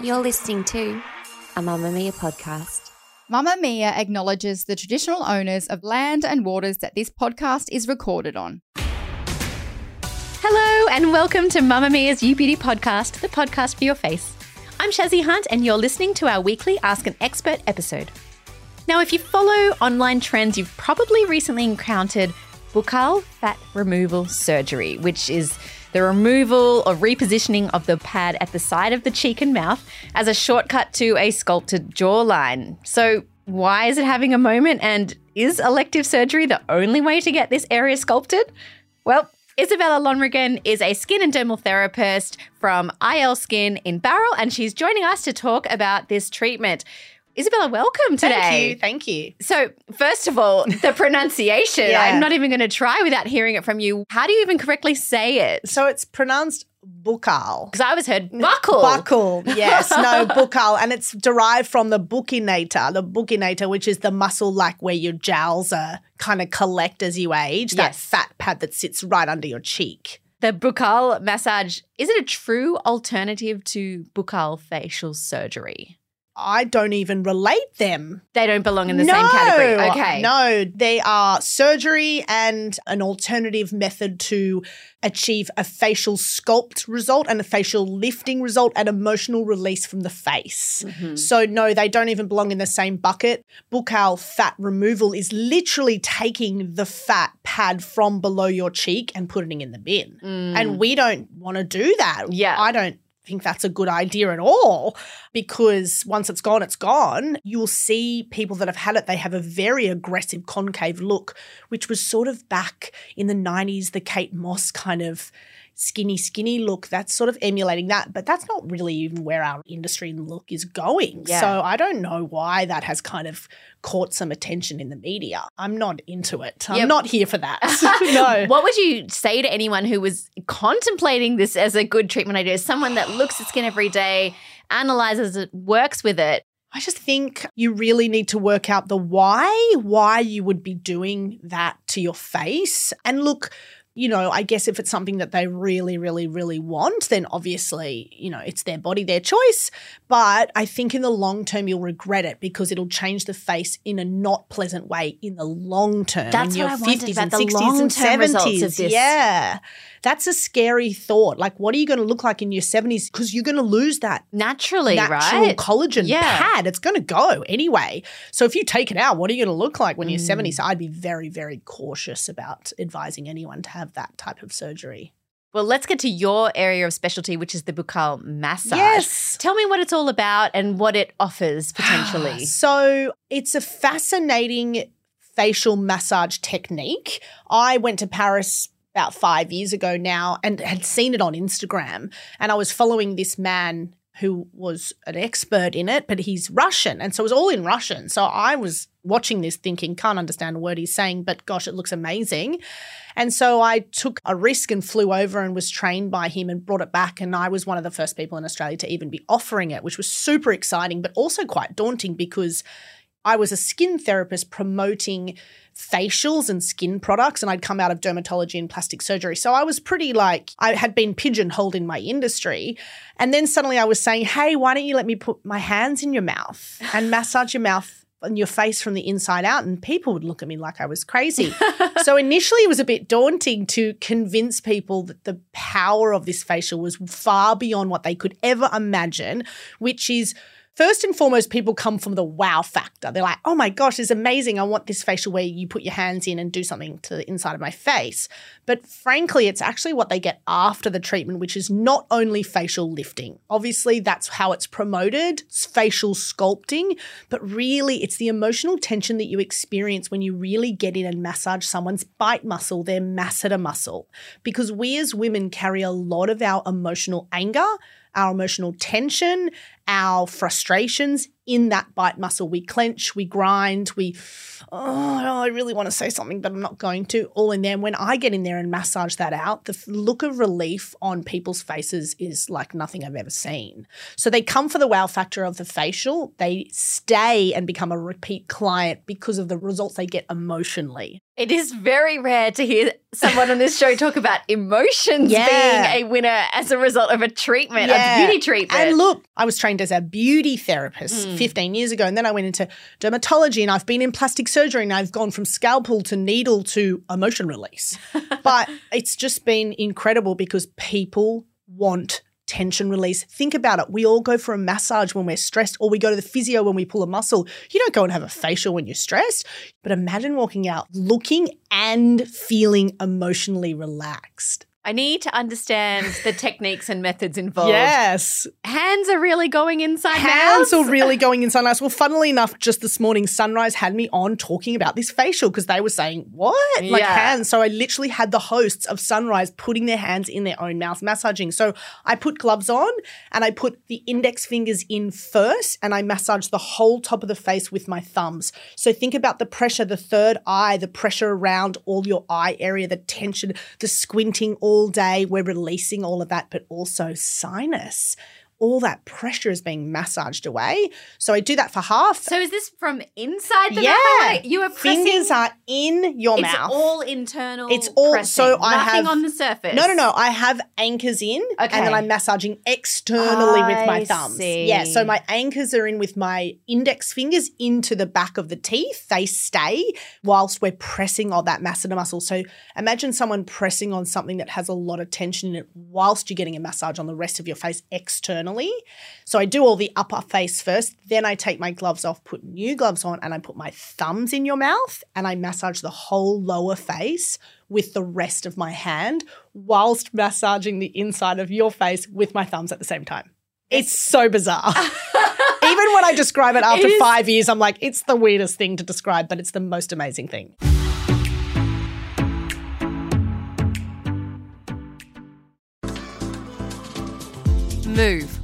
You're listening to a Mamamia podcast. Mamamia acknowledges the traditional owners of land and waters that this podcast is recorded on. Hello, and welcome to Mamamia's You Beauty podcast, the podcast for your face. I'm Shazzy Hunt, and you're listening to our weekly Ask an Expert episode. Now, if you follow online trends, you've probably recently encountered buccal fat removal surgery, which is the removal or repositioning of the pad at the side of the cheek and mouth as a shortcut to a sculpted jawline. So, why is it having a moment? And is elective surgery the only way to get this area sculpted? Well, Isabella Loneragan is a skin and dermal therapist from ilSkin in Bowral, and she's joining us to talk about this treatment. Isabella, welcome today. Thank you. Thank you. So, first of all, the pronunciation. Yeah. I'm not even going to try without hearing it from you. How do you even correctly say it? So it's pronounced buccal. Because I always heard buckle. Buckle, yes, no, buccal. And it's derived from the buccinator, the buccinator, which is the muscle like where your jowls are kind of collect as you age, that Yes. fat pad that sits right under your cheek. The buccal massage, is it a true alternative to buccal facial surgery? I don't even relate them. They don't belong in the no, same category. Okay. No, they are surgery and an alternative method to achieve a facial sculpt result and a facial lifting result and emotional release from the face. Mm-hmm. So, no, they don't even belong in the same bucket. Buccal fat removal is literally taking the fat pad from below your cheek and putting it in the bin. And we don't want to do that. Mm. Yeah. I don't think that's a good idea at all because once it's gone, it's gone. You will see people that have had it, they have a very aggressive concave look, which was sort of back in the 90s, the Kate Moss kind of skinny, skinny look. That's sort of emulating that, but that's not really even where our industry and look is going. Yeah. So I don't know why that has kind of caught some attention in the media. I'm not into it. I'm Yep. not here for that. no. What would you say to anyone who was contemplating this as a good treatment idea? Someone that looks at skin every day, analyzes it, works with it. I just think you really need to work out the why, why you would be doing that to your face. And look, you know, I guess if it's something that they really, really, really want, then obviously, you know, it's their body, their choice. But I think in the long term, you'll regret it because it'll change the face in a not pleasant way in the long term. That's what I wondered 50s about and the 60s and long-term results 70s. of this. Yeah. That's a scary thought. Like, what are you going to look like in your 70s? Because you're going to lose that Naturally, natural right? collagen Yeah. pad. It's going to go anyway. So if you take it out, what are you going to look like when you're Mm. 70? So I'd be very, very cautious about advising anyone to have that type of surgery. Well, let's get to your area of specialty, which is the buccal massage. Yes. Tell me what it's all about and what it offers potentially. So it's a fascinating facial massage technique. I went to Paris about five years ago now and had seen it on Instagram. And I was following this man who was an expert in it, but he's Russian. And so it was all in Russian. So I was watching this thinking, can't understand a word he's saying, but gosh, it looks amazing. And so I took a risk and flew over and was trained by him and brought it back. And I was one of the first people in Australia to even be offering it, which was super exciting, but also quite daunting because I was a skin therapist promoting facials and skin products, and I'd come out of dermatology and plastic surgery. So I was pretty like, I had been pigeonholed in my industry. And then suddenly I was saying, hey, why don't you let me put my hands in your mouth and massage your mouth and your face from the inside out? And people would look at me like I was crazy. so initially it was a bit daunting to convince people that the power of this facial was far beyond what they could ever imagine, which is First and foremost, people come from the wow factor. They're like, oh my gosh, it's amazing. I want this facial where you put your hands in and do something to the inside of my face. But frankly, it's actually what they get after the treatment, which is not only facial lifting. Obviously, that's how it's promoted, it's facial sculpting, but really it's the emotional tension that you experience when you really get in and massage someone's bite muscle, their masseter muscle. Because we as women carry a lot of our emotional anger our emotional tension, our frustrations in that bite muscle. We clench, we grind, we, oh, I really want to say something, but I'm not going to, all in there. When I get in there and massage that out, the look of relief on people's faces is like nothing I've ever seen. So they come for the wow factor of the facial, they stay and become a repeat client because of the results they get emotionally. It is very rare to hear someone on this show talk about emotions Yeah. being a winner as a result of a treatment, Yeah. a beauty treatment. And look, I was trained as a beauty therapist hmm. Hmm. 15 years ago, and then I went into dermatology and I've been in plastic surgery and I've gone from scalpel to needle to emotion release. but it's just been incredible because people want tension release. Think about it. We all go for a massage when we're stressed, or we go to the physio when we pull a muscle. You don't go and have a facial when you're stressed. But imagine walking out looking and feeling emotionally relaxed. I need to understand the techniques and methods involved. Yes. Hands are really going inside hands mouths. are really going inside sunrise. Well, funnily enough, just this morning, Sunrise had me on talking about this facial because they were saying, What? Like Yeah. hands. So I literally had the hosts of Sunrise putting their hands in their own mouth massaging. So I put gloves on and I put the index fingers in first and I massage the whole top of the face with my thumbs. So think about the pressure, the third eye, the pressure around all your eye area, the tension, the squinting all day. We're releasing all of that, but also sinus. All that pressure is being massaged away. So I do that for half. So is this from inside the yeah, mouth? You are pressing. fingers are in your it's mouth. all internal. It's all- pressing, so I nothing have- on the surface. No, no, no. I have anchors in and then I'm massaging externally with my thumbs. see. Yeah. So my anchors are in with my index fingers into the back of the teeth. They stay whilst we're pressing on that masseter muscle. So imagine someone pressing on something that has a lot of tension in it whilst you're getting a massage on the rest of your face externally. So I do all the upper face first. Then I take my gloves off, put new gloves on, and I put my thumbs in your mouth and I massage the whole lower face with the rest of my hand whilst massaging the inside of your face with my thumbs at the same time. It's so bizarre. Even when I describe it after is- five years, I'm like, it's the weirdest thing to describe, but it's the most amazing thing. Move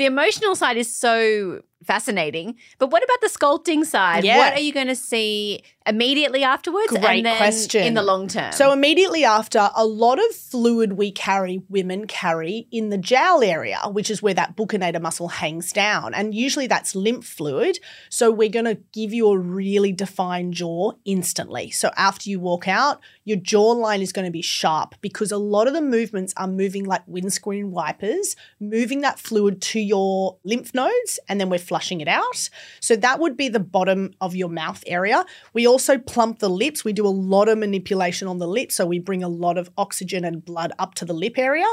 The emotional side is so fascinating, but what about the sculpting side? Yeah. What are you going to see immediately afterwards? Great and then question. In the long term. So immediately after, a lot of fluid we carry, women carry in the jowl area, which is where that buccinator muscle hangs down. And usually that's lymph fluid. So we're going to give you a really defined jaw instantly. So after you walk out, your jawline is going to be sharp because a lot of the movements are moving like windscreen wipers, moving that fluid to your lymph nodes, and then we're flushing it out. So that would be the bottom of your mouth area. We also plump the lips. We do a lot of manipulation on the lips. So we bring a lot of oxygen and blood up to the lip area.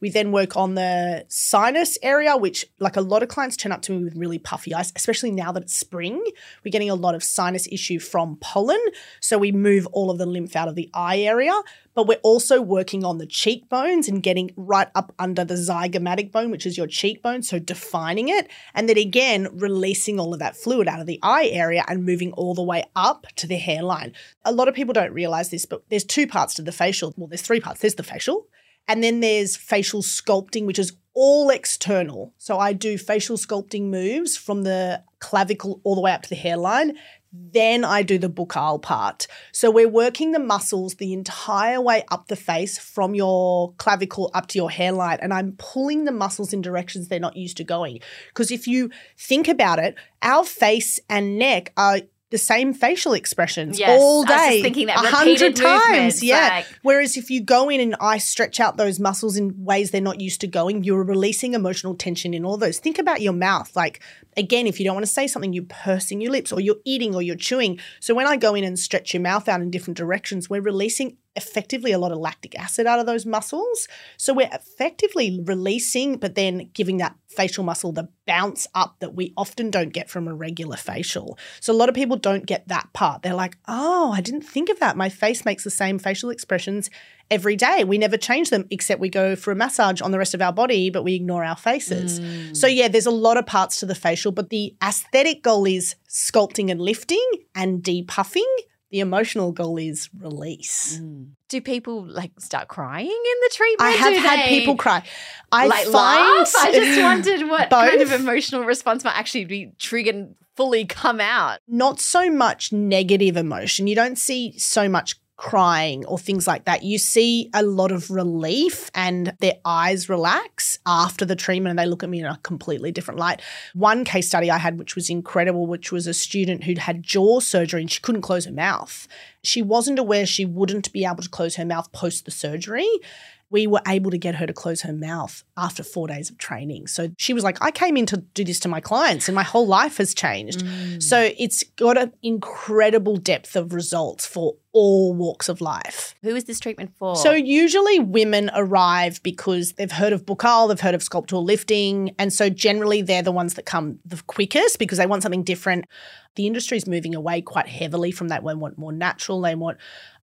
We then work on the sinus area, which, like a lot of clients turn up to me with really puffy eyes, especially now that it's spring. We're getting a lot of sinus issue from pollen. So we move all of the lymph out of the eye area. But we're also working on the cheekbones and getting right up under the zygomatic bone, which is your cheekbone. So defining it. And then again, releasing all of that fluid out of the eye area and moving all the way up to the hairline. A lot of people don't realize this, but there's two parts to the facial. Well, there's three parts. There's the facial, and then there's facial sculpting, which is all external. So I do facial sculpting moves from the clavicle all the way up to the hairline. Then I do the buccal part. So we're working the muscles the entire way up the face from your clavicle up to your hairline. And I'm pulling the muscles in directions they're not used to going. Because if you think about it, our face and neck are the same facial expressions Yes, all I was just day, thinking that a hundred times. Yeah. like- Whereas if you go in and I stretch out those muscles in ways they're not used to going, you're releasing emotional tension in all those. Think about your mouth. Like, again, if you don't want to say something, you're pursing your lips or you're eating or you're chewing. So when I go in and stretch your mouth out in different directions, we're releasing effectively a lot of lactic acid out of those muscles. So we're effectively releasing, but then giving that facial muscle the bounce up that we often don't get from a regular facial. So a lot of people don't get that part. They're like, oh, I didn't think of that. My face makes the same facial expressions every day. We never change them except we go for a massage on the rest of our body, but we ignore our faces. Mm. So, yeah, there's a lot of parts to the facial, but the aesthetic goal is sculpting and lifting and depuffing. The emotional goal is release. Mm. Do people like start crying in the treatment? I have had people cry. I like find laugh? I just wondered what kind of emotional response might actually be triggered and fully come out. not so much negative emotion. You don't see so much crying or things like that. You see a lot of relief and their eyes relax after the treatment and they look at me in a completely different light. One case study I had, which was incredible, which was a student who'd had jaw surgery and she couldn't close her mouth. She wasn't aware she wouldn't be able to close her mouth post the surgery we were able to get her to close her mouth after four days of training. So she was like, I came in to do this to my clients and my whole life has changed. Mm. So it's got an incredible depth of results for all walks of life. Who is this treatment for? So usually women arrive because they've heard of Buccal, they've heard of sculptural lifting, and so generally they're the ones that come the quickest because they want something different. The industry is moving away quite heavily from that. They want more natural, they want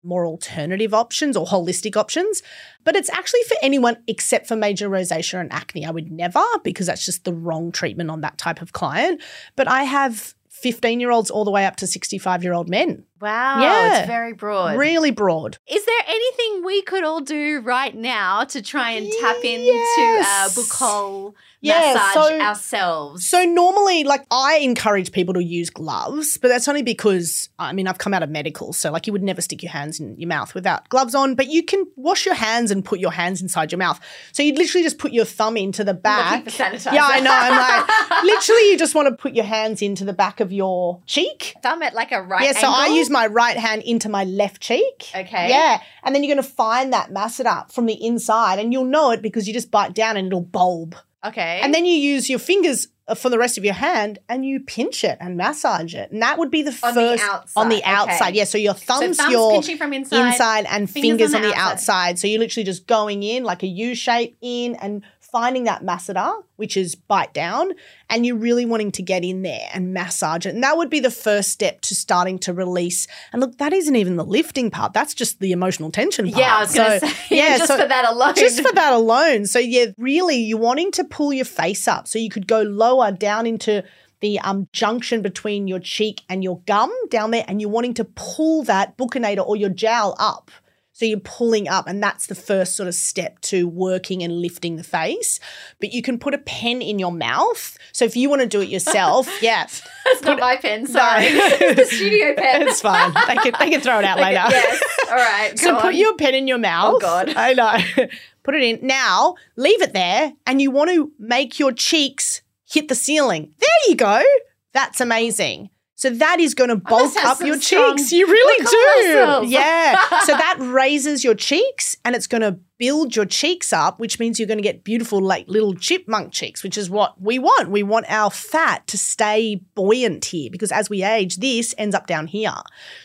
more alternative options or holistic options. But it's actually for anyone except for major rosacea and acne. I would never because that's just the wrong treatment on that type of client. But I have 15 year olds all the way up to 65 year old men. Wow, Yeah. it's very broad. Really broad. Is there anything we could all do right now to try and tap into Yes. our buccal Yeah, massage so- ourselves? So normally, like I encourage people to use gloves, but that's only because I mean I've come out of medical, so like you would never stick your hands in your mouth without gloves on. But you can wash your hands and put your hands inside your mouth. So you'd literally just put your thumb into the back. Yeah, I know. I'm like, literally, you just want to put your hands into the back of your cheek. Thumb at like a right Yeah, so I angle? My right hand into my left cheek. Okay. Yeah. And then you're going to find that masseter from the inside, and you'll know it because you just bite down and it'll bulb. Okay. And then you use your fingers uh, for the rest of your hand and you pinch it and massage it. And that would be the On the first outside, on the okay. outside. Yeah, so your thumbs, thumbs your pinching from inside, inside and fingers fingers, on on the the, outside. outside. So you're literally just going in like a U shape in and finding that masseter, which is bite down, and you're really wanting to get in there and massage it. And that would be the first step to starting to release. And look, that isn't even the lifting part. That's just the emotional tension part. yeah, I was going to So, say, yeah, just so- for that alone. just for that alone. So yeah, really, you're wanting to pull your face up so you could go lower down into the um, junction between your cheek and your gum down there, and you're wanting to pull that buccinator or your jowl up. So you're pulling up, and that's the first sort of step to working and lifting the face. But you can put a pen in your mouth. So if you want to do it yourself, yeah, It's not my pen, sorry. it's the studio pen. it's fine. They can they can throw it out later. yes. All right. So go put your pen in your oh, mouth. Oh, God. I know. put it in. Now leave it there, and you want to make your cheeks hit the ceiling. There you go. That's amazing. So that is going to bulk up your cheeks. You really do. muscles. Yeah. so that raises your cheeks and it's going to build your cheeks up, which means you're going to get beautiful, like little chipmunk cheeks, which is what we want. We want our fat to stay buoyant here because as we age, this ends up down here.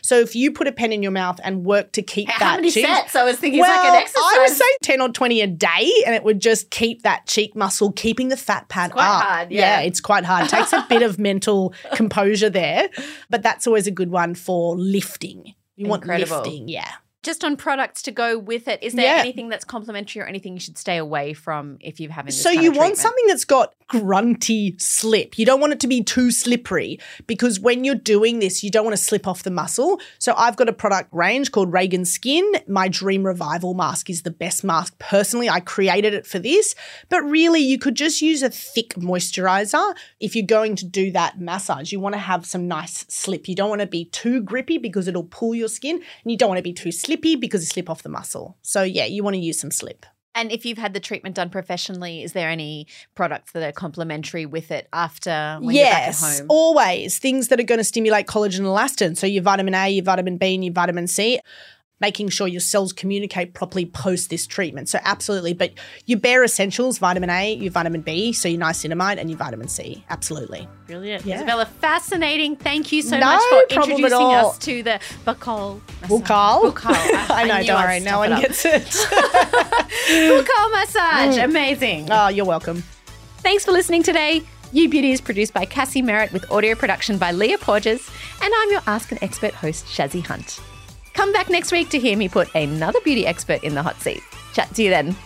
So if you put a pen in your mouth and work to keep How that many cheek, sets? I was thinking well, it's like an exercise. I would say 10 or 20 a day, and it would just keep that cheek muscle, keeping the fat pad quite up. hard, yeah. it's quite hard. It takes a bit of mental composure there, but that's always a good one for lifting. You Incredible. want lifting, yeah. Just on products to go with it, is there Yeah. anything that's complimentary or anything you should stay away from if you're having this So you want something that's got grunty slip. You don't want it to be too slippery because when you're doing this, you don't want to slip off the muscle. So I've got a product range called Reagan Skin. My Dream Revival mask is the best mask. Personally, I created it for this, but really you could just use a thick moisturizer if you're going to do that massage. You want to have some nice slip. You don't want to be too grippy because it'll pull your skin, and you don't want to be too slippy because you slip off the muscle. So yeah, you want to use some slip. And if you've had the treatment done professionally, is there any products that are complementary with it after when you're back at yes, home? always things that are going to stimulate collagen and elastin. So your vitamin A, your vitamin B, and your vitamin C. Making sure your cells communicate properly post this treatment. So absolutely, but your bare essentials: vitamin A, your vitamin B, so your niacinamide, and your vitamin C. Absolutely. Brilliant. Yeah. Isabella, fascinating. Thank you so No much for introducing us to the Bukal. Bukal. Bukal. I know. Don't worry. No one up. gets it. Bukal massage. Mm. Amazing. oh, you're welcome. Thanks for listening today. You Beauty is produced by Cassie Merritt with audio production by Leah Porges, and I'm your Ask an Expert host, Shazzy Hunt. Come back next week to hear me put another beauty expert in the hot seat. Chat to you then.